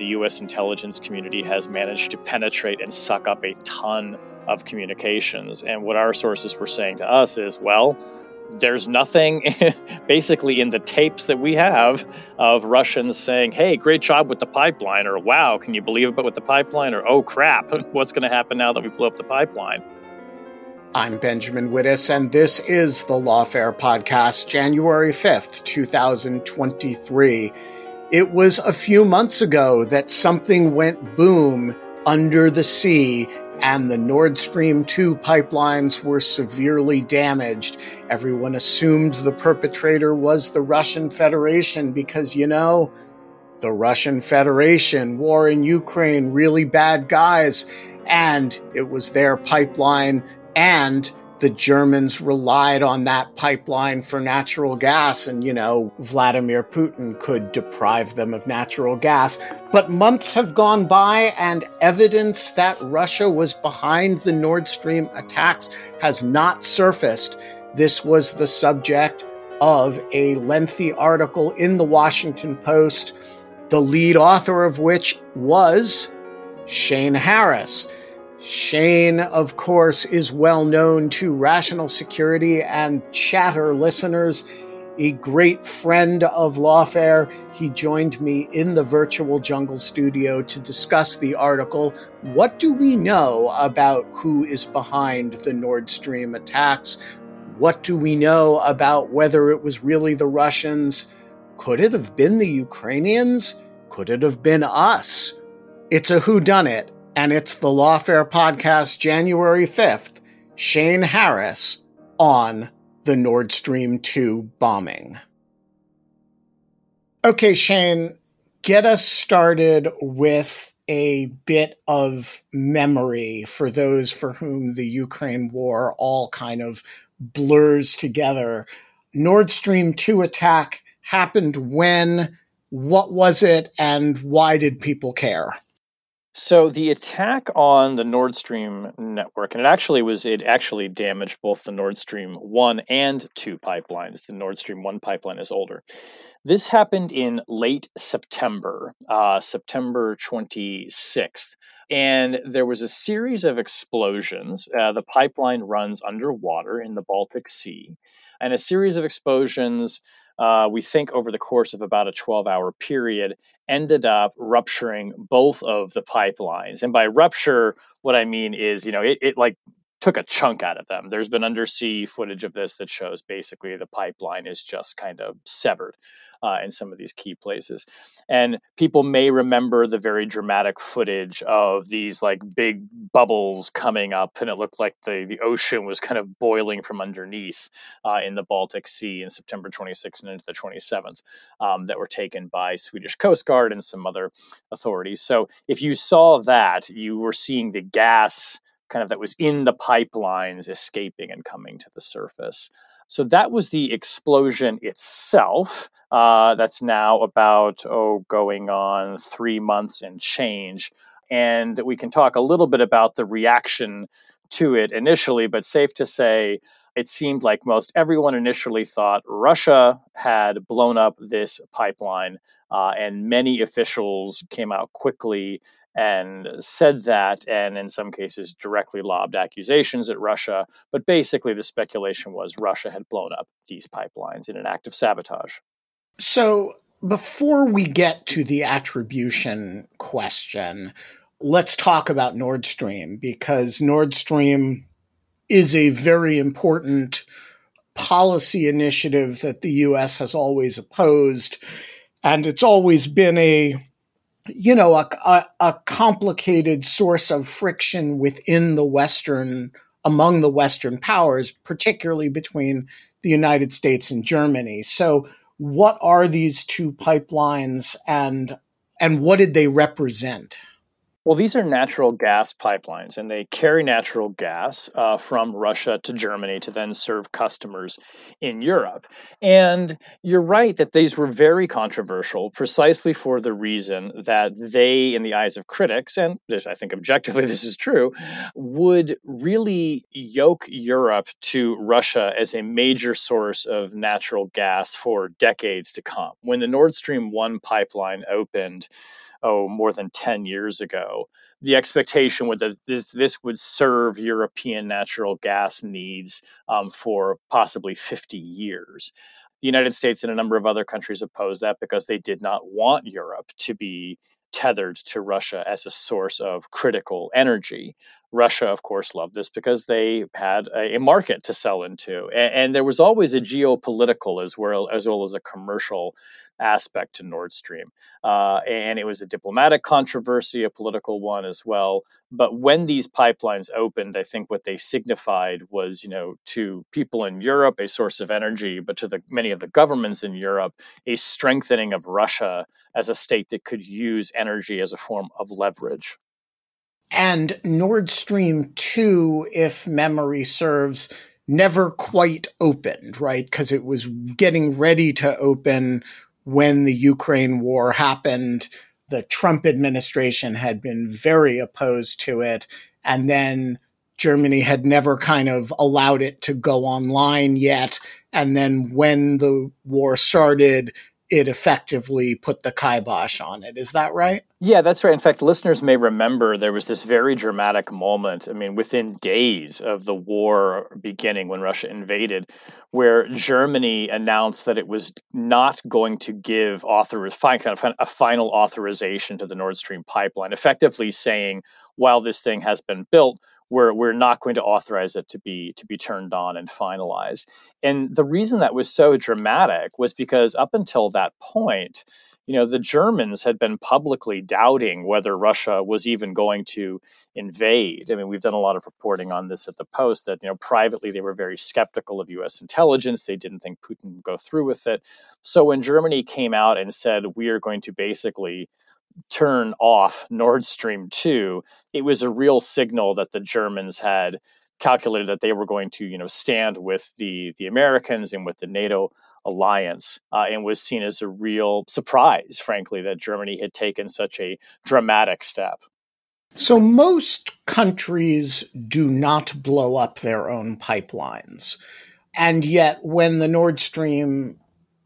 the US intelligence community has managed to penetrate and suck up a ton of communications. And what our sources were saying to us is, well, there's nothing basically in the tapes that we have of Russians saying, hey, great job with the pipeline, or wow, can you believe it but with the pipeline, or oh crap, what's going to happen now that we blew up the pipeline? I'm Benjamin Wittes, and this is the Lawfare Podcast, January 5th, 2023. It was a few months ago that something went boom under the sea and the Nord Stream 2 pipelines were severely damaged. Everyone assumed the perpetrator was the Russian Federation because, you know, the Russian Federation, war in Ukraine, really bad guys. And it was their pipeline and the Germans relied on that pipeline for natural gas, and you know, Vladimir Putin could deprive them of natural gas. But months have gone by, and evidence that Russia was behind the Nord Stream attacks has not surfaced. This was the subject of a lengthy article in the Washington Post, the lead author of which was Shane Harris. Shane, of course, is well known to Rational Security and Chatter listeners. A great friend of Lawfare, he joined me in the virtual jungle studio to discuss the article. What do we know about who is behind the Nord Stream attacks? What do we know about whether it was really the Russians? Could it have been the Ukrainians? Could it have been us? It's a whodunit and it's the Lawfare Podcast, January 5th, Shane Harris on the Nord Stream 2 bombing. Okay, Shane, get us started with a bit of memory for those for whom the Ukraine war all kind of blurs together. Nord Stream 2 attack happened when? What was it? And why did people care? So the attack on the Nord Stream network, and it actually was it actually damaged both the Nord Stream one and two pipelines. The Nord Stream one pipeline is older. This happened in late September, uh, September 26th. And there was a series of explosions. Uh, the pipeline runs underwater in the Baltic Sea. And a series of explosions, uh, we think over the course of about a 12 hour period, ended up rupturing both of the pipelines. And by rupture, what I mean is, you know, it, it like took a chunk out of them. There's been undersea footage of this that shows basically the pipeline is just kind of severed uh, in some of these key places. And people may remember the very dramatic footage of these like big bubbles coming up, and it looked like the, the ocean was kind of boiling from underneath uh, in the Baltic Sea in September 26th and into the 27th um, that were taken by Swedish Coast Guard and some other authorities. So if you saw that, you were seeing the gas kind of that was in the pipelines escaping and coming to the surface. So that was the explosion itself. Uh, that's now about, oh, going on three months and change. And we can talk a little bit about the reaction to it initially, but safe to say, it seemed like most everyone initially thought Russia had blown up this pipeline, uh, and many officials came out quickly and said that, and in some cases directly lobbed accusations at Russia. But basically, the speculation was Russia had blown up these pipelines in an act of sabotage. So, before we get to the attribution question, let's talk about Nord Stream because Nord Stream is a very important policy initiative that the US has always opposed. And it's always been a, you know, a, a, a complicated source of friction within the Western, among the Western powers, particularly between the United States and Germany. So, what are these two pipelines and and what did they represent? Well, these are natural gas pipelines, and they carry natural gas uh, from Russia to Germany to then serve customers in Europe. And you're right that these were very controversial precisely for the reason that they, in the eyes of critics, and I think objectively this is true, would really yoke Europe to Russia as a major source of natural gas for decades to come. When the Nord Stream 1 pipeline opened, oh more than 10 years ago the expectation was that this, this would serve european natural gas needs um, for possibly 50 years. The united states and a number of other countries opposed that because they did not want europe to be tethered to russia as a source of critical energy. Russia, of course, loved this because they had a, market to sell into, and, and, there was always a geopolitical as well as well as a commercial aspect to Nord Stream. Uh, and it was a diplomatic controversy, a political one as well. But when these pipelines opened, I think what they signified was, you know, to people in Europe, a source of energy, but to the many of the governments in Europe, a strengthening of Russia as a state that could use energy as a form of leverage. And Nord Stream 2, if memory serves, never quite opened, right? Because it was getting ready to open when the Ukraine war happened. The Trump administration had been very opposed to it. And then Germany had never kind of allowed it to go online yet. And then when the war started, it effectively put the kibosh on it. Is that right? Yeah, that's right. In fact, listeners may remember there was this very dramatic moment. I mean, within days of the war beginning when Russia invaded, where Germany announced that it was not going to give author kind of a final authorization to the Nord Stream pipeline, effectively saying, while this thing has been built, we're we're not going to authorize it to be to be turned on and finalized. And the reason that was so dramatic was because up until that point, you know, the Germans had been publicly doubting whether Russia was even going to invade. I mean, we've done a lot of reporting on this at the Post that, you know, privately they were very skeptical of US intelligence. They didn't think Putin would go through with it. So when Germany came out and said, we are going to basically turn off Nord Stream 2, it was a real signal that the Germans had calculated that they were going to, you know, stand with the the Americans and with the NATO alliance, uh, and was seen as a real surprise, frankly, that Germany had taken such a dramatic step. So most countries do not blow up their own pipelines. And yet, when the Nord Stream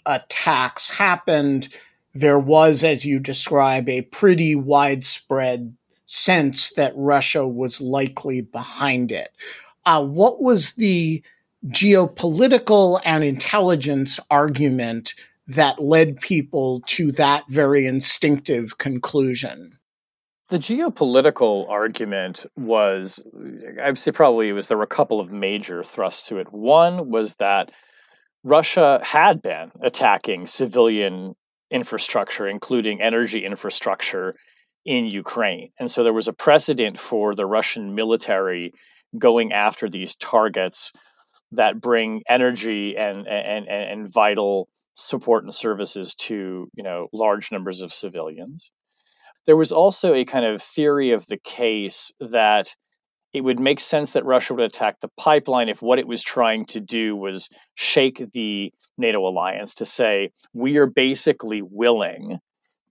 attacks happened, there was, as you describe, a pretty widespread sense that Russia was likely behind it. Uh, what was the geopolitical and intelligence argument that led people to that very instinctive conclusion? The geopolitical argument was, I'd say probably was there were a couple of major thrusts to it. One was that Russia had been attacking civilian infrastructure, including energy infrastructure in Ukraine. And so there was a precedent for the Russian military going after these targets that bring energy and, and, and, vital support and services to you know large numbers of civilians. There was also a kind of theory of the case that it would make sense that Russia would attack the pipeline if what it was trying to do was shake the NATO alliance to say, we are basically willing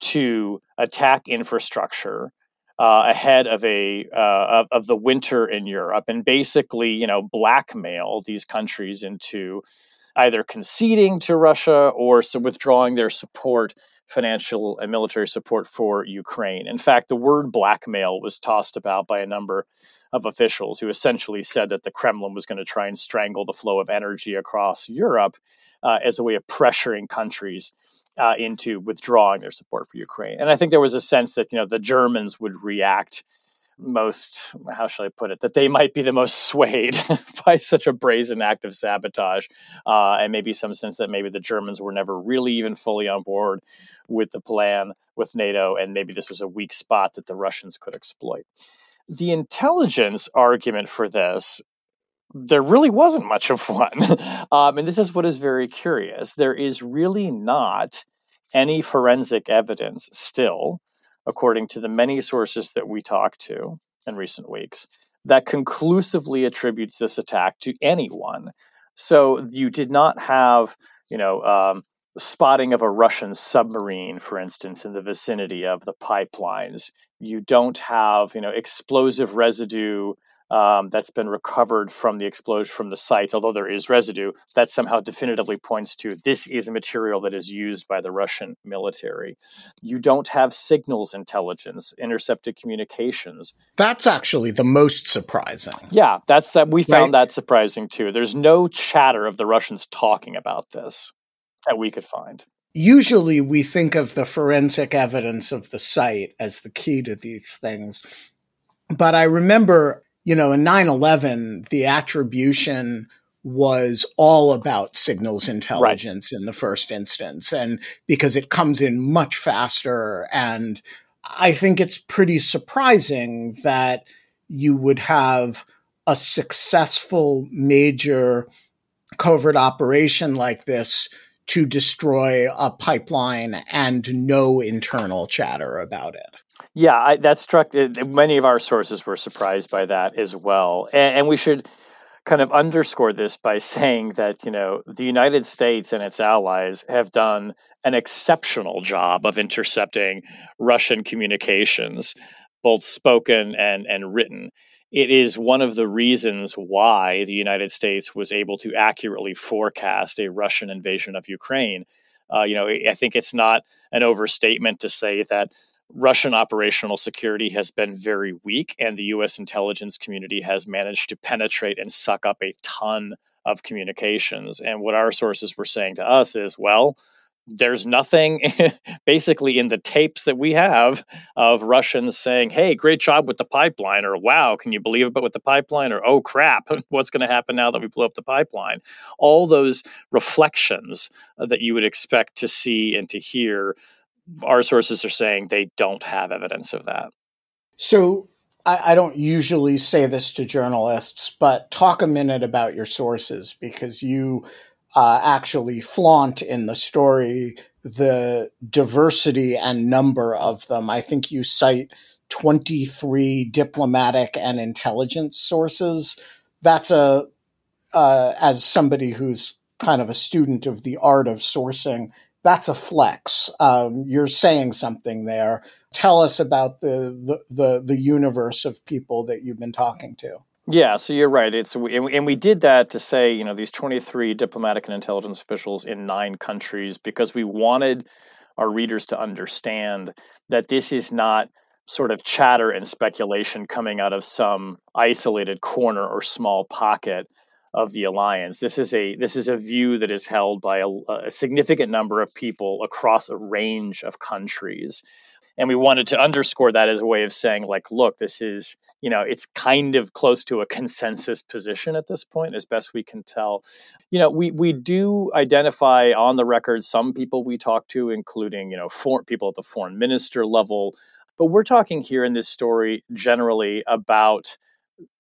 to attack infrastructure uh, ahead of a uh, of, the winter in Europe and basically, you know, blackmail these countries into either conceding to Russia or so withdrawing their support financial and military support for Ukraine. In fact, the word blackmail was tossed about by a number of officials who essentially said that the Kremlin was going to try and strangle the flow of energy across Europe uh, as a way of pressuring countries uh, into withdrawing their support for Ukraine. And I think there was a sense that you know the Germans would react most how shall i put it that they might be the most swayed by such a brazen act of sabotage uh, and maybe some sense that maybe the germans were never really even fully on board with the plan with nato and maybe this was a weak spot that the russians could exploit the intelligence argument for this there really wasn't much of one. um, and this is what is very curious. There is really not any forensic evidence still, according to the many sources that we talked to in recent weeks, that conclusively attributes this attack to anyone. So you did not have, you know, um, spotting of a Russian submarine, for instance, in the vicinity of the pipelines. You don't have, you know, explosive residue um, that's been recovered from the explosion from the sites, although there is residue, that somehow definitively points to this is a material that is used by the Russian military. You don't have signals intelligence, intercepted communications. That's actually the most surprising. Yeah, that's that we found right? that surprising too. There's no chatter of the Russians talking about this that we could find. Usually we think of the forensic evidence of the site as the key to these things. But I remember you know, in 9 11, the attribution was all about signals intelligence right. in the first instance. And because it comes in much faster. And I think it's pretty surprising that you would have a successful major covert operation like this to destroy a pipeline and no internal chatter about it. Yeah, I, that struck many of our sources were surprised by that as well, and, and we should kind of underscore this by saying that you know the United States and its allies have done an exceptional job of intercepting Russian communications, both spoken and and written. It is one of the reasons why the United States was able to accurately forecast a Russian invasion of Ukraine. Uh, you know, I think it's not an overstatement to say that Russian operational security has been very weak, and the U.S. intelligence community has managed to penetrate and suck up a ton of communications. And what our sources were saying to us is, well, there's nothing basically in the tapes that we have of Russians saying, hey, great job with the pipeline, or wow, can you believe it but with the pipeline, or oh crap, what's going to happen now that we blew up the pipeline? All those reflections uh, that you would expect to see and to hear our sources are saying they don't have evidence of that. So I, I, don't usually say this to journalists, but talk a minute about your sources because you uh, actually flaunt in the story the diversity and number of them. I think you cite 23 diplomatic and intelligence sources. That's a, uh, as somebody who's kind of a student of the art of sourcing, that's a flex. Um, you're saying something there. Tell us about the, the, the the universe of people that you've been talking to. Yeah, so you're right. It's and we did that to say, you know, these 23 diplomatic and intelligence officials in nine countries because we wanted our readers to understand that this is not sort of chatter and speculation coming out of some isolated corner or small pocket of the alliance. This is a this is a view that is held by a, a, significant number of people across a range of countries, and we wanted to underscore that as a way of saying, like, look, this is you know it's kind of close to a consensus position at this point, as best we can tell. You know, we we do identify on the record some people we talk to, including you know foreign people at the foreign minister level, but we're talking here in this story generally about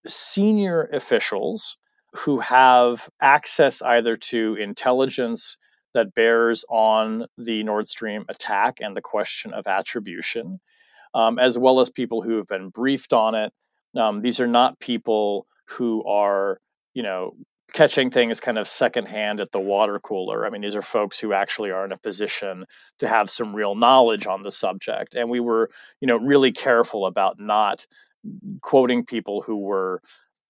senior officials who have access either to intelligence that bears on the Nord Stream attack and the question of attribution, um, as well as people who have been briefed on it. Um, these are not people who are, you know, catching things kind of secondhand at the water cooler. I mean, these are folks who actually are in a position to have some real knowledge on the subject. And we were, you know, really careful about not quoting people who were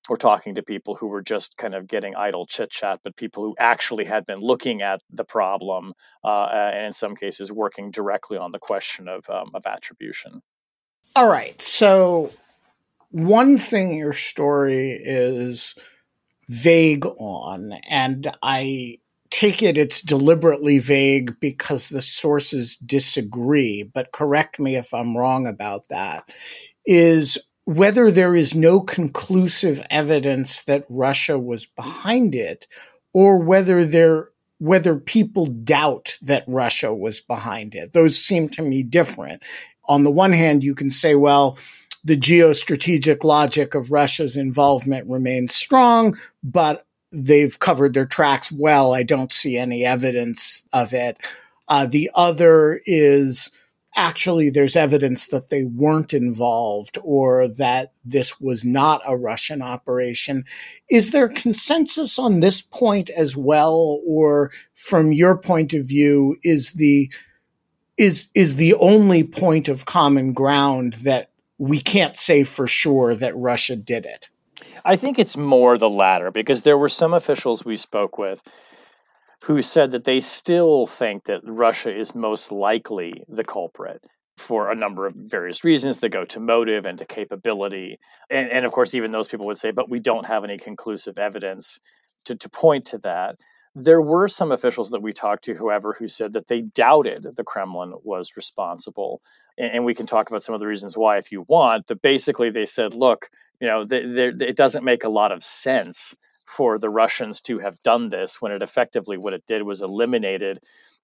or talking to people who were just kind of getting idle chit chat, but people who actually had been looking at the problem uh, and in some cases working directly on the question of, um, of attribution. All right. So, one thing your story is vague on, and I take it it's deliberately vague because the sources disagree, but correct me if I'm wrong about that, is whether there is no conclusive evidence that Russia was behind it, or whether there whether people doubt that Russia was behind it. Those seem to me different. On the one hand, you can say, well, the geostrategic logic of Russia's involvement remains strong, but they've covered their tracks well. I don't see any evidence of it. Uh, the other is actually there's evidence that they weren't involved or that this was not a Russian operation. Is there consensus on this point as well, or from your point of view, is the is is the only point of common ground that we can't say for sure that Russia did it? I think it's more the latter because there were some officials we spoke with who said that they still think that Russia is most likely the culprit for a number of various reasons that go to motive and to capability. And, and, of course, even those people would say, but we don't have any conclusive evidence to, to point to that. There were some officials that we talked to, however, who said that they doubted the Kremlin was responsible. And, we can talk about some of the reasons why if you want. But basically, they said, look, you know, it doesn't make a lot of sense for the Russians to have done this when it effectively what it did was eliminated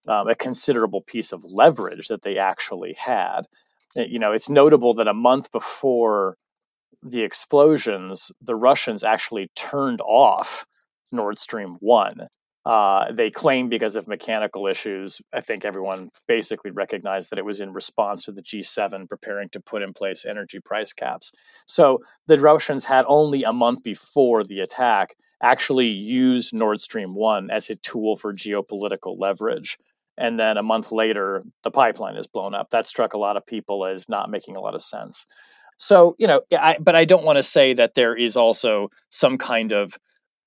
um, a considerable piece of leverage that they actually had. Eh, you know, it's notable that a month before the explosions, the Russians actually turned off Nord Stream 1 uh, they claim because of mechanical issues. I think everyone basically recognized that it was in response to the G7 preparing to put in place energy price caps. So the Russians had only a month before the attack actually used Nord Stream 1 as a tool for geopolitical leverage. And then a month later, the pipeline is blown up. That struck a lot of people as not making a lot of sense. So, you know, I, but I don't want to say that there is also some kind of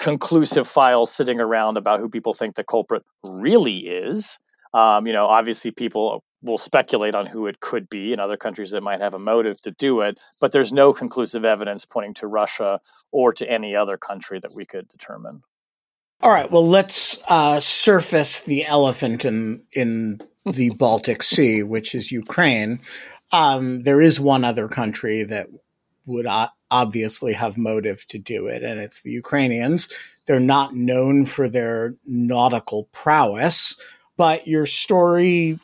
conclusive files sitting around about who people think the culprit really is. Um, you know, obviously people will speculate on who it could be in other countries that might have a motive to do it, but there's no conclusive evidence pointing to Russia or to any other country that we could determine. All right. Well, let's uh, surface the elephant in in the Baltic Sea, which is Ukraine. Um, there is one other country that would uh, obviously have motive to do it, and it's the Ukrainians. They're not known for their nautical prowess, but your story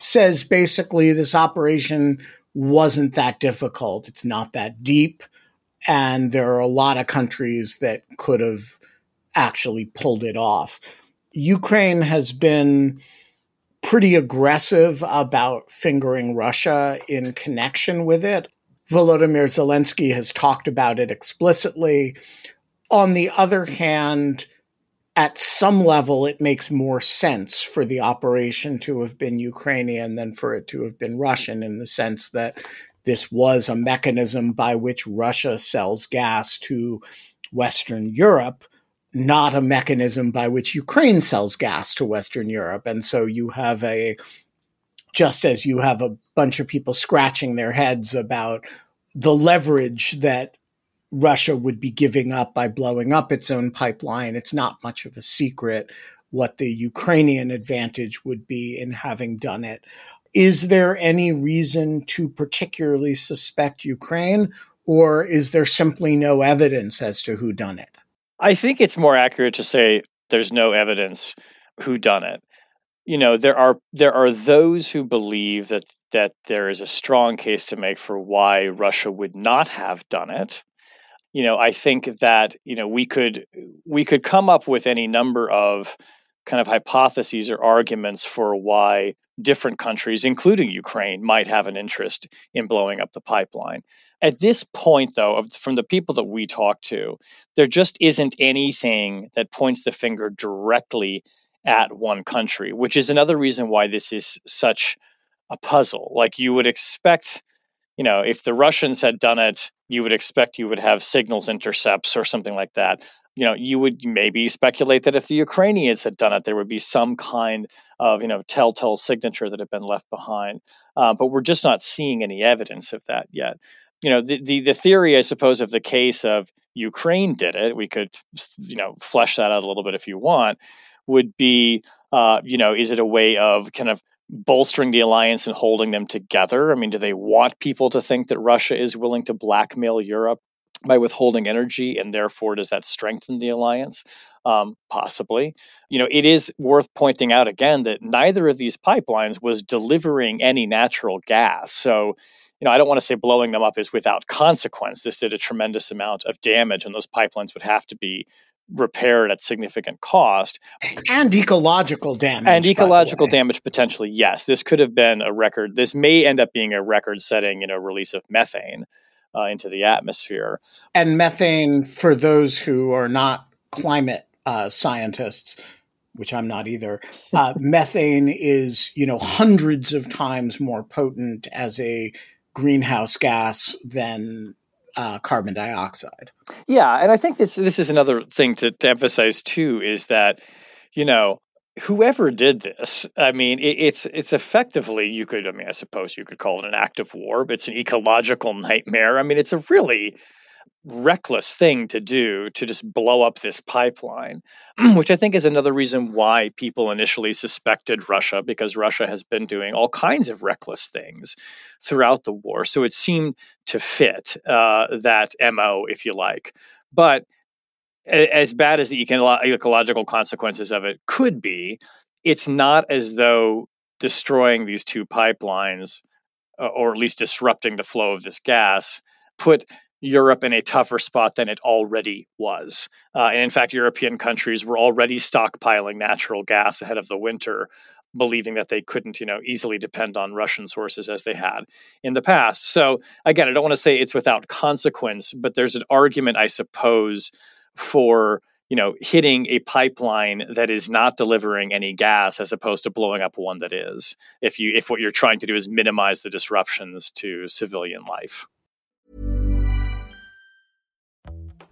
says basically this operation wasn't that difficult. It's not that deep. And there are a lot of countries that could have actually pulled it off. Ukraine has been pretty aggressive about fingering Russia in connection with it. Volodymyr Zelensky has talked about it explicitly. On the other hand, at some level, it makes more sense for the operation to have been Ukrainian than for it to have been Russian, in the sense that this was a mechanism by which Russia sells gas to Western Europe, not a mechanism by which Ukraine sells gas to Western Europe. And so you have a just as you have a bunch of people scratching their heads about the leverage that Russia would be giving up by blowing up its own pipeline. It's not much of a secret what the Ukrainian advantage would be in having done it. Is there any reason to particularly suspect Ukraine, or is there simply no evidence as to who done it? I think it's more accurate to say there's no evidence who done it you know there are there are those who believe that that there is a strong case to make for why Russia would not have done it. You know, I think that you know we could we could come up with any number of kind of hypotheses or arguments for why different countries, including Ukraine, might have an interest in blowing up the pipeline. At this point, though, from the people that we talk to, there just isn't anything that points the finger directly at one country, which is another reason why this is such a puzzle. Like you would expect, you know, if the Russians had done it you would expect you would have signals intercepts or something like that. You know, you would maybe speculate that if the Ukrainians had done it, there would be some kind of you know telltale signature that had been left behind. Uh, but we're just not seeing any evidence of that yet. You know, the, the the theory, I suppose, of the case of Ukraine did it. We could, you know, flesh that out a little bit if you want. Would be, uh, you know, is it a way of kind of bolstering the alliance and holding them together? I mean, do they want people to think that Russia is willing to blackmail Europe by withholding energy, and therefore does that strengthen the alliance? Um, possibly. You know, it is worth pointing out again that neither of these pipelines was delivering any natural gas. So, you know, I don't want to say blowing them up is without consequence. This did a tremendous amount of damage, and those pipelines would have to be repaired at significant cost. And ecological damage and ecological damage potentially yes. This could have been a record this may end up being a record setting you know release of methane uh, into the atmosphere. And methane for those who are not climate uh, scientists which i'm not either uh, methane is you know hundreds of times more potent as a greenhouse gas than uh, carbon dioxide. Yeah, and I think this this is another thing to, to emphasize too is that you know whoever did this, I mean, it, it's it's effectively you could I mean I suppose you could call it an act of war, but it's an ecological nightmare. I mean, it's a really reckless thing to do to just blow up this pipeline, which I think is another reason why people initially suspected Russia, because Russia has been doing all kinds of reckless things throughout the war. So it seemed to fit uh, that MO, if you like. But as bad as the ecological consequences of it could be, it's not as though destroying these two pipelines, uh, or at least disrupting the flow of this gas, put Europe in a tougher spot than it already was. Uh, and in fact, European countries were already stockpiling natural gas ahead of the winter, believing that they couldn't, you know, easily depend on Russian sources as they had in the past. So again, I don't want to say it's without consequence, but there's an argument, I suppose, for you know hitting a pipeline that is not delivering any gas as opposed to blowing up one that is if you if what you're trying to do is minimize the disruptions to civilian life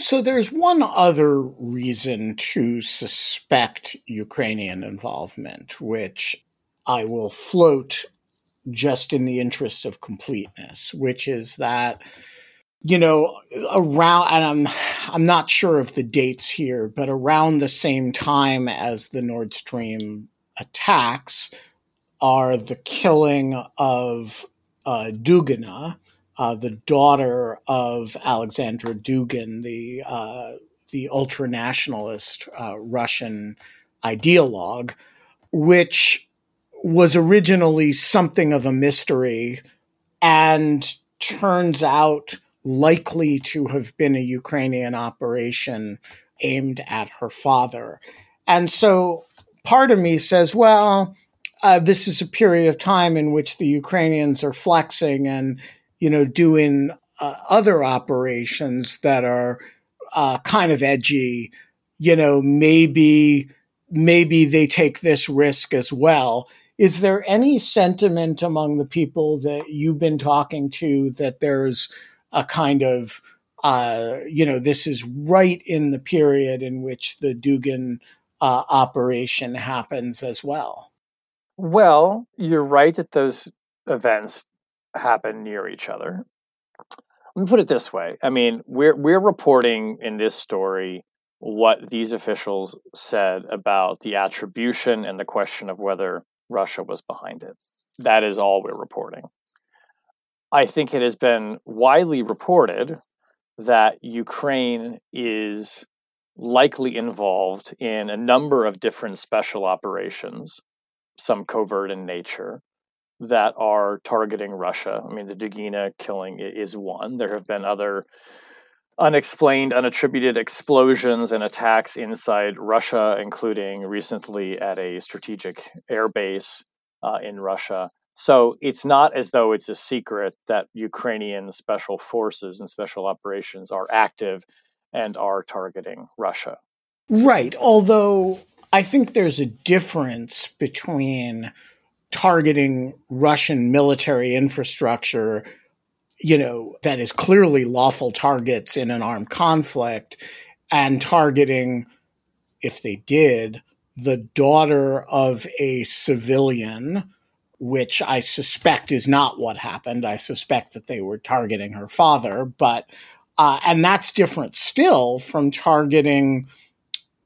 So there's one other reason to suspect Ukrainian involvement, which I will float just in the interest of completeness, which is that you know, around, and I'm, I'm not sure of the dates here, but around the same time as the Nord Stream attacks are the killing of uh, Dugina, uh, the daughter of Alexander Dugin, the uh, the ultra nationalist uh, Russian ideologue, which was originally something of a mystery and turns out likely to have been a Ukrainian operation aimed at her father. And so part of me says, well, uh, this is a period of time in which the Ukrainians are flexing and, you know, doing uh, other operations that are uh, kind of edgy. You know, maybe maybe they take this risk as well. Is there any sentiment among the people that you've been talking to that there's a kind of uh, you know, this is right in the period in which the Dugin uh, operation happens as well. Well, you're right that those events happen near each other. Let me put it this way. I mean, we're we're reporting in this story what these officials said about the attribution and the question of whether Russia was behind it. That is all we're reporting. I think it has been widely reported that Ukraine is likely involved in a number of different special operations, some covert in nature, that are targeting Russia. I mean, the Dugina killing is one. There have been other unexplained, unattributed explosions and attacks inside Russia, including recently at a strategic airbase uh, in Russia. So it's not as though it's a secret that Ukrainian special forces and special operations are active and are targeting Russia. Right. Although I think there's a difference between targeting Russian military infrastructure, you know, that is clearly lawful targets in an armed conflict, and targeting, if they did, the daughter of a civilian, which I suspect is not what happened. I suspect that they were targeting her father, but, uh, and that's different still from targeting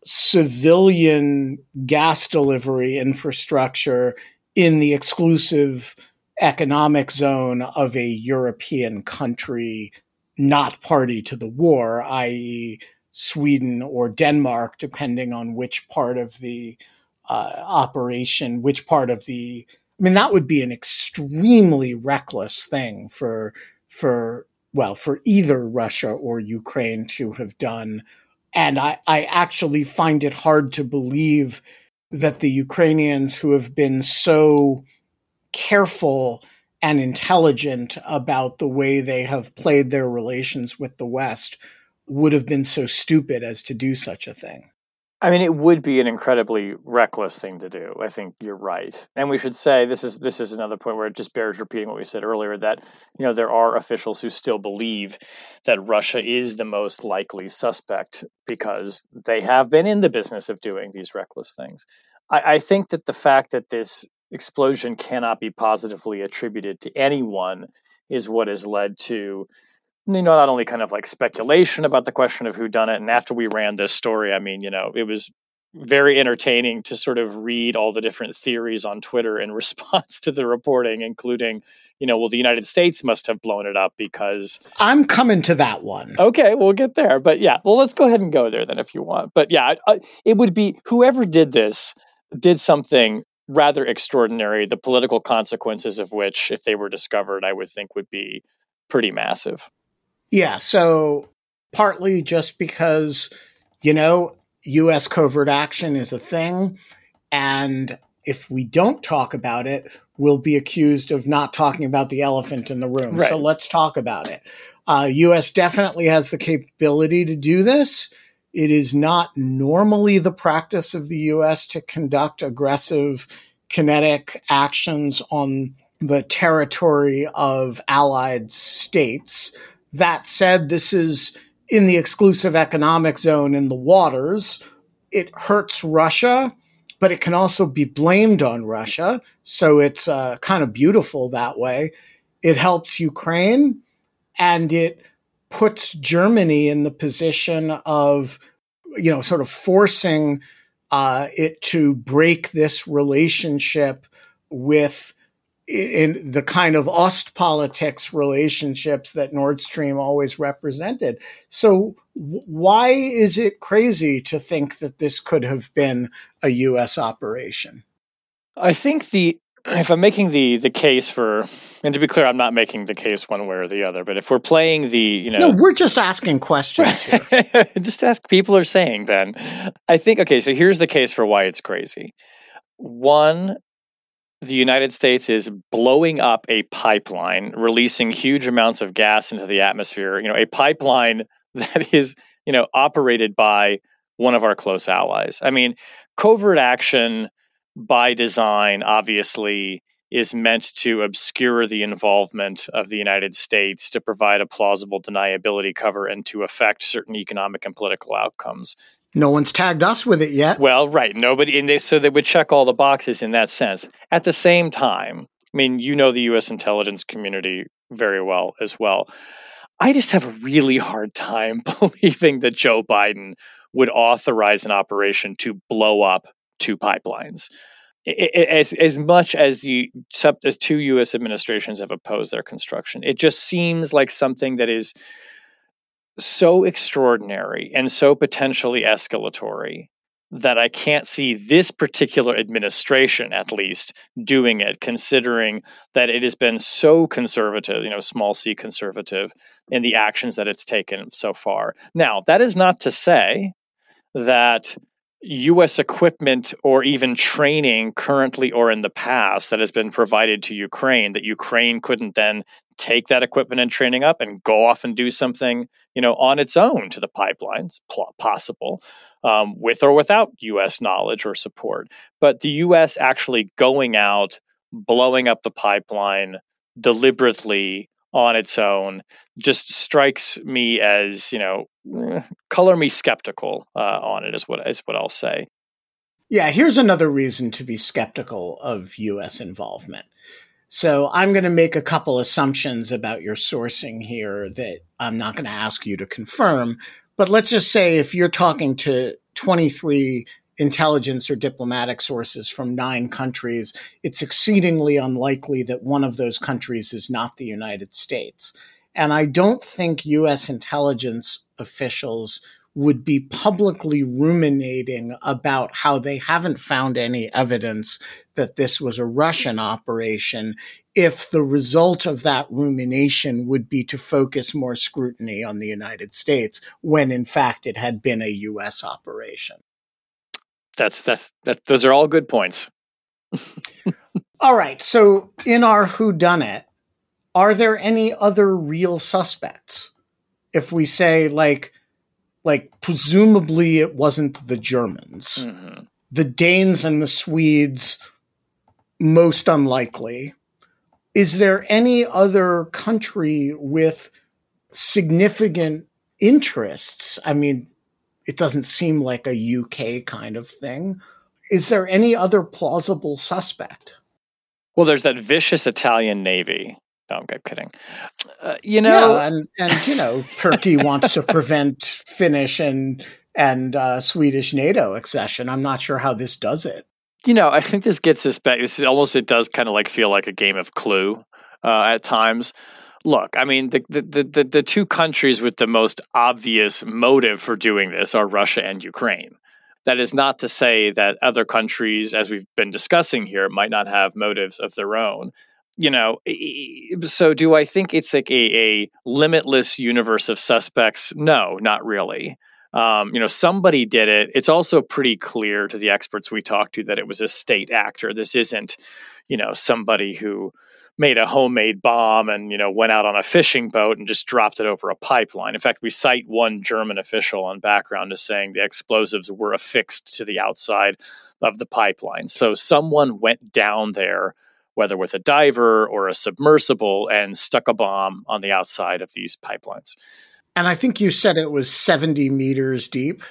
civilian gas delivery infrastructure in the exclusive economic zone of a European country not party to the war, i.e., Sweden or Denmark, depending on which part of the uh, operation, which part of the. I mean, that would be an extremely reckless thing for for well for either Russia or Ukraine to have done, and I, I actually find it hard to believe that the Ukrainians who have been so careful and intelligent about the way they have played their relations with the West would have been so stupid as to do such a thing. I mean, it would be an incredibly reckless thing to do. I think you're right, and we should say this is this is another point where it just bears repeating what we said earlier that you know there are officials who still believe that Russia is the most likely suspect because they have been in the business of doing these reckless things. I, I think that the fact that this explosion cannot be positively attributed to anyone is what has led to you know not only kind of like speculation about the question of who done it and after we ran this story i mean you know it was very entertaining to sort of read all the different theories on twitter in response to the reporting including you know well the united states must have blown it up because i'm coming to that one okay we'll get there but yeah well let's go ahead and go there then if you want but yeah it would be whoever did this did something rather extraordinary, the political consequences of which, if they were discovered, I would think would be pretty massive. Yeah. So, partly just because, you know, U.S. covert action is a thing. And if we don't talk about it, we'll be accused of not talking about the elephant in the room. Right. So, let's talk about it. Uh, U.S. definitely has the capability to do this. It is not normally the practice of the US to conduct aggressive kinetic actions on the territory of allied states. That said, this is in the exclusive economic zone in the waters. It hurts Russia, but it can also be blamed on Russia. So it's uh, kind of beautiful that way. It helps Ukraine and it puts Germany in the position of, you know, sort of forcing uh, it to break this relationship with in the kind of Ostpolitics relationships that Nord Stream always represented. So, why is it crazy to think that this could have been a U.S. operation? I think the if I'm making the the case for, and to be clear, I'm not making the case one way or the other, but if we're playing the, you know, no, we're just asking questions. just ask. People are saying. Then, I think okay. So here's the case for why it's crazy. One, the United States is blowing up a pipeline, releasing huge amounts of gas into the atmosphere. You know, a pipeline that is you know operated by one of our close allies. I mean, covert action by design, obviously, is meant to obscure the involvement of the United States to provide a plausible deniability cover and to affect certain economic and political outcomes. No one's tagged us with it yet. Well, right. Nobody, and they, so they would check all the boxes in that sense. At the same time, I mean, you know the U.S. intelligence community very well as well. I just have a really hard time believing that Joe Biden would authorize an operation to blow up two pipelines. As as much as the as two U.S. administrations have opposed their construction, it just seems like something that is so extraordinary and so potentially escalatory that I can't see this particular administration, at least, doing it, considering that it has been so conservative, you know, small c conservative in the actions that it's taken so far. Now, that is not to say that US equipment or even training currently or in the past that has been provided to Ukraine that Ukraine couldn't then take that equipment and training up and go off and do something, you know, on its own to the pipelines, possible, um, with or without U.S. knowledge or support. But the U.S. actually going out, blowing up the pipeline deliberately on its own just strikes me as you know eh, color me skeptical uh, on it is what is what I'll say. Yeah, here's another reason to be skeptical of U.S. involvement. So I'm going to make a couple assumptions about your sourcing here that I'm not going to ask you to confirm. But let's just say if you're talking to 23 intelligence or diplomatic sources from nine countries, it's exceedingly unlikely that one of those countries is not the United States. And I don't think US intelligence officials would be publicly ruminating about how they haven't found any evidence that this was a Russian operation if the result of that rumination would be to focus more scrutiny on the United States when in fact it had been a US operation that's that's that those are all good points. all right. So in our who done it, are there any other real suspects? If we say like like presumably it wasn't the Germans. Mm-hmm. The Danes and the Swedes most unlikely. Is there any other country with significant interests? I mean, it doesn't seem like a UK kind of thing. Is there any other plausible suspect? Well, there's that vicious Italian navy. No, I'm kidding. Uh, you know, yeah, and and you know, Turkey wants to prevent Finnish and and uh, Swedish NATO accession. I'm not sure how this does it. You know, I think this gets us back. This almost it does kind of like feel like a game of Clue uh, at times look, I mean, the, the, the, the two countries with the most obvious motive for doing this are Russia and Ukraine. That is not to say that other countries, as we've been discussing here, might not have motives of their own. You know, so do I think it's like a, a limitless universe of suspects? No, not really. Um, you know, somebody did it. It's also pretty clear to the experts we talked to that it was a state actor. This isn't, you know, somebody who made a homemade bomb and you know went out on a fishing boat and just dropped it over a pipeline. In fact, we cite one German official on background as saying the explosives were affixed to the outside of the pipeline. So someone went down there whether with a diver or a submersible and stuck a bomb on the outside of these pipelines. And I think you said it was 70 meters deep.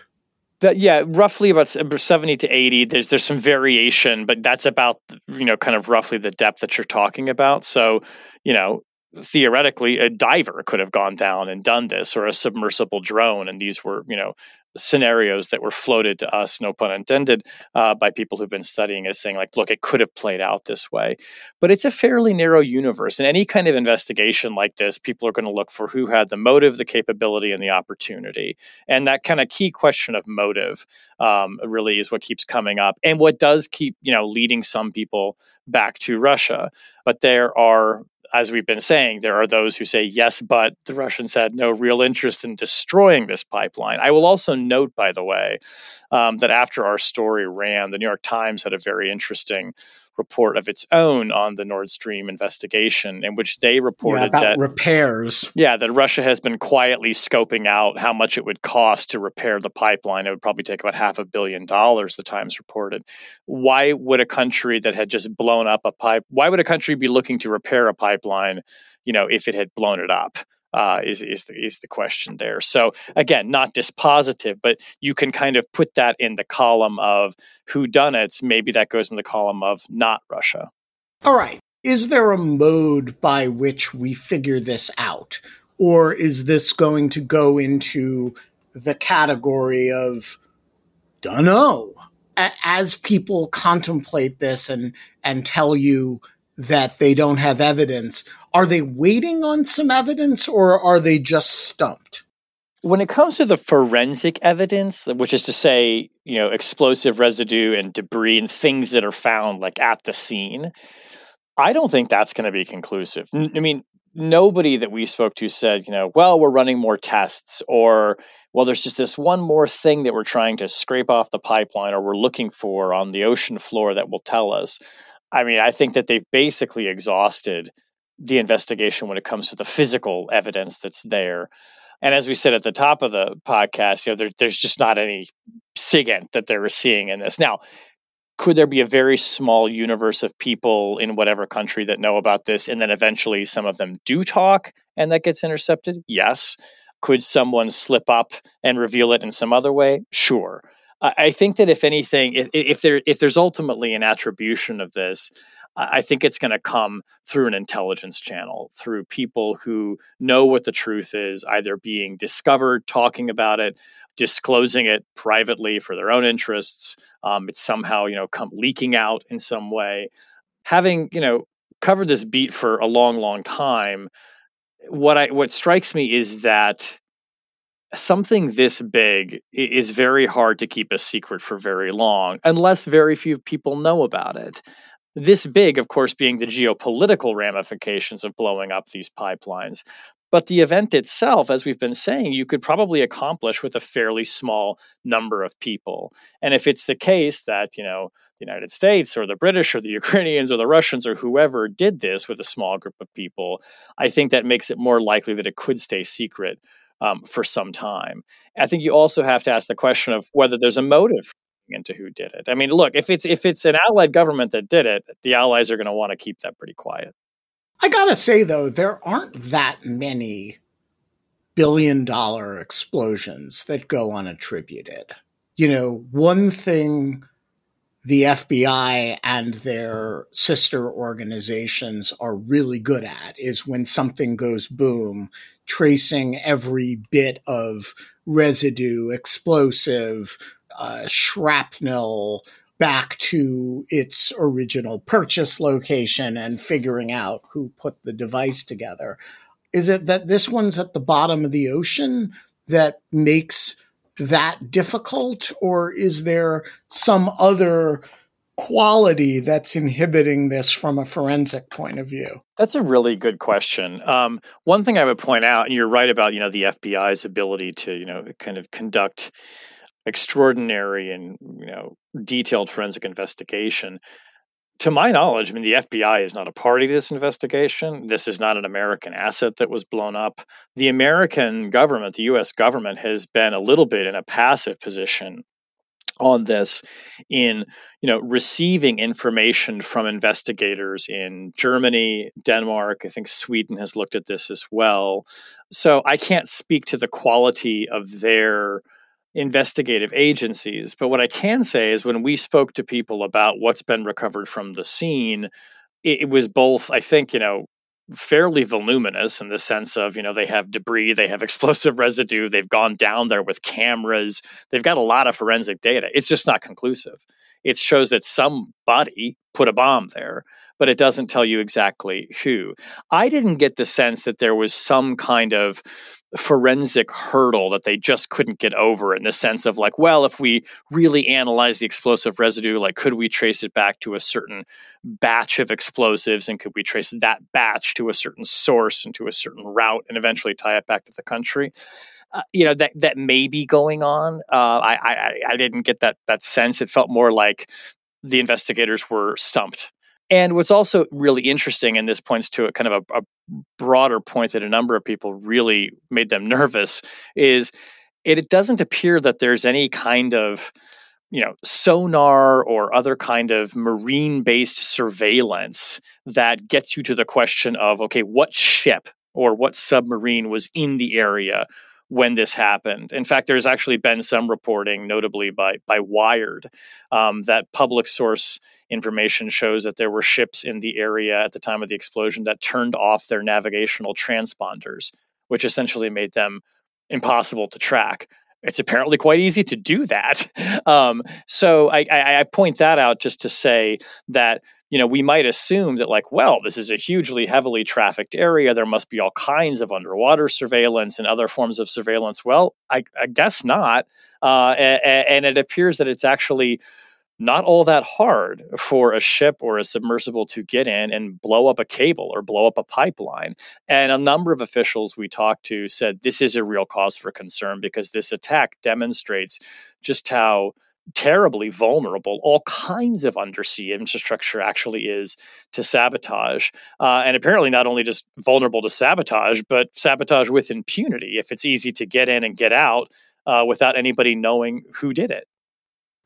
That, yeah, roughly about seventy to eighty. There's there's some variation, but that's about you know kind of roughly the depth that you're talking about. So you know theoretically a diver could have gone down and done this or a submersible drone and these were you know scenarios that were floated to us no pun intended uh, by people who've been studying it saying like look it could have played out this way. But it's a fairly narrow universe in any kind of investigation like this people are going to look for who had the motive the capability and the opportunity. And that kind of key question of motive um, really is what keeps coming up and what does keep you know leading some people back to russia. But there are as we've been saying, there are those who say, yes, but the Russians had no real interest in destroying this pipeline. I will also note, by the way, um, that after our story ran, the New York Times had a very interesting report of its own on the Nord Stream investigation, in which they reported yeah, that repairs. Yeah, that Russia has been quietly scoping out how much it would cost to repair the pipeline. It would probably take about half a billion dollars. The Times reported. Why would a country that had just blown up a pipe? Why would a country be looking to repair a pipeline? You know, if it had blown it up uh, is is the is the question there. So again, not dispositive, but you can kind of put that in the column of who done it. Maybe that goes in the column of not Russia. All right. Is there a mode by which we figure this out, or is this going to go into the category of dunno? As people contemplate this and and tell you that they don't have evidence, are they waiting on some evidence or are they just stumped? When it comes to the forensic evidence, which is to say, you know, explosive residue and debris and things that are found like at the scene, I don't think that's going to be conclusive. I mean, nobody that we spoke to said, you know, well, we're running more tests or well, there's just this one more thing that we're trying to scrape off the pipeline or we're looking for on the ocean floor that will tell us. I mean, I think that they've basically exhausted the investigation when it comes to the physical evidence that's there. And as we said at the top of the podcast, you know, there, there's just not any SIGINT that they're seeing in this. Now, could there be a very small universe of people in whatever country that know about this, and then eventually some of them do talk and that gets intercepted? Yes. Could someone slip up and reveal it in some other way? Sure. I think that if anything, if, if there if there's ultimately an attribution of this, I think it's going to come through an intelligence channel, through people who know what the truth is, either being discovered, talking about it, disclosing it privately for their own interests. Um, it's somehow, you know, come leaking out in some way. Having, you know, covered this beat for a long, long time, what I what strikes me is that something this big is very hard to keep a secret for very long unless very few people know about it. This big, of course, being the geopolitical ramifications of blowing up these pipelines. But the event itself, as we've been saying, you could probably accomplish with a fairly small number of people. And if it's the case that, you know, the United States or the British or the Ukrainians or the Russians or whoever did this with a small group of people, I think that makes it more likely that it could stay secret um, for some time. I think you also have to ask the question of whether there's a motive into who did it. I mean, look, if it's if it's an allied government that did it, the allies are going to want to keep that pretty quiet. I got to say though, there aren't that many billion dollar explosions that go unattributed. You know, one thing the FBI and their sister organizations are really good at is when something goes boom, tracing every bit of residue, explosive, uh, shrapnel back to its original purchase location and figuring out who put the device together. Is it that this one's at the bottom of the ocean that makes that difficult, or is there some other quality that's inhibiting this from a forensic point of view? That's a really good question. Um, one thing I would point out, and you're right about, you know, the FBI's ability to, you know, kind of conduct extraordinary and you know detailed forensic investigation to my knowledge, I mean, the FBI is not a party to this investigation. This is not an American asset that was blown up. The American government, the US government, has been a little bit in a passive position on this in you know receiving information from investigators in Germany, Denmark, I think Sweden has looked at this as well. So I can't speak to the quality of their investigative agencies. But what I can say is when we spoke to people about what's been recovered from the scene, it, it was both, I think, you know, fairly voluminous in the sense of, you know, they have debris, they have explosive residue, they've gone down there with cameras, they've got a lot of forensic data. It's just not conclusive. It shows that somebody put a bomb there but it doesn't tell you exactly who. I didn't get the sense that there was some kind of forensic hurdle that they just couldn't get over in the sense of like well if we really analyze the explosive residue like could we trace it back to a certain batch of explosives and could we trace that batch to a certain source and to a certain route and eventually tie it back to the country? Uh, you know that that may be going on. Uh, I, I i didn't get that that sense. It felt more like the investigators were stumped And what's also really interesting, and this points to a kind of a, a broader point that a number of people really made them nervous, is it, it doesn't appear that there's any kind of you know sonar or other kind of marine based surveillance that gets you to the question of okay what ship or what submarine was in the area when this happened. In fact, there's actually been some reporting, notably by by Wired, um, that public source information shows that there were ships in the area at the time of the explosion that turned off their navigational transponders, which essentially made them impossible to track. It's apparently quite easy to do that. Um, so I, I, I point that out just to say that you know, we might assume that, like, well, this is a hugely heavily trafficked area. There must be all kinds of underwater surveillance and other forms of surveillance. Well, I, I guess not. Uh, and, and it appears that it's actually not all that hard for a ship or a submersible to get in and blow up a cable or blow up a pipeline. And a number of officials we talked to said this is a real cause for concern because this attack demonstrates just how terribly vulnerable all kinds of undersea infrastructure actually is to sabotage. Uh, and apparently, not only just vulnerable to sabotage, but sabotage with impunity if it's easy to get in and get out uh, without anybody knowing who did it.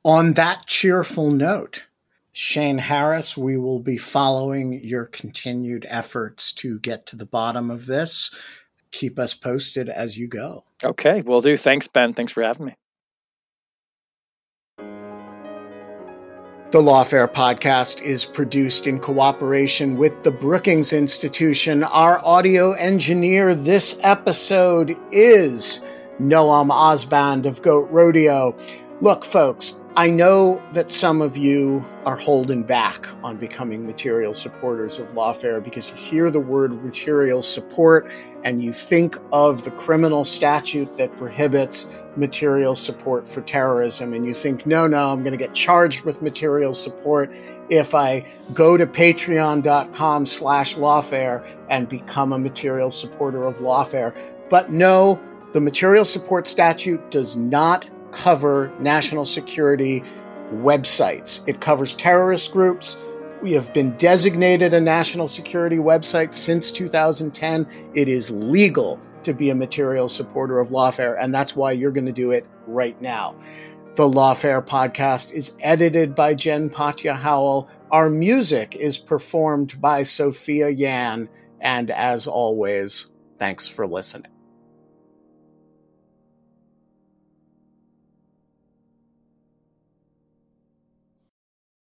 On that cheerful note, Shane Harris, we will be following your continued efforts to get to the bottom of this. Keep us posted as you go. Okay, will do. Thanks, Ben. Thanks for having me. The Lawfare podcast is produced in cooperation with the Brookings Institution. Our audio engineer this episode is Noam Osband of Goat Rodeo. Look, folks, I know that some of you are holding back on becoming material supporters of Lawfare because you hear the word material support and you think of the criminal statute that prohibits material support for terrorism and you think no no i'm going to get charged with material support if i go to patreon.com slash lawfare and become a material supporter of lawfare. But no the material support statute does not cover national security websites it covers terrorist groups we have been designated a national security website since 2010 it is legal to be a material supporter of Lawfare, and that's why you're going to do it right now. The Lawfare podcast is edited by Jen Patja Howell. Our music is performed by Sophia Yan. And as always, thanks for listening.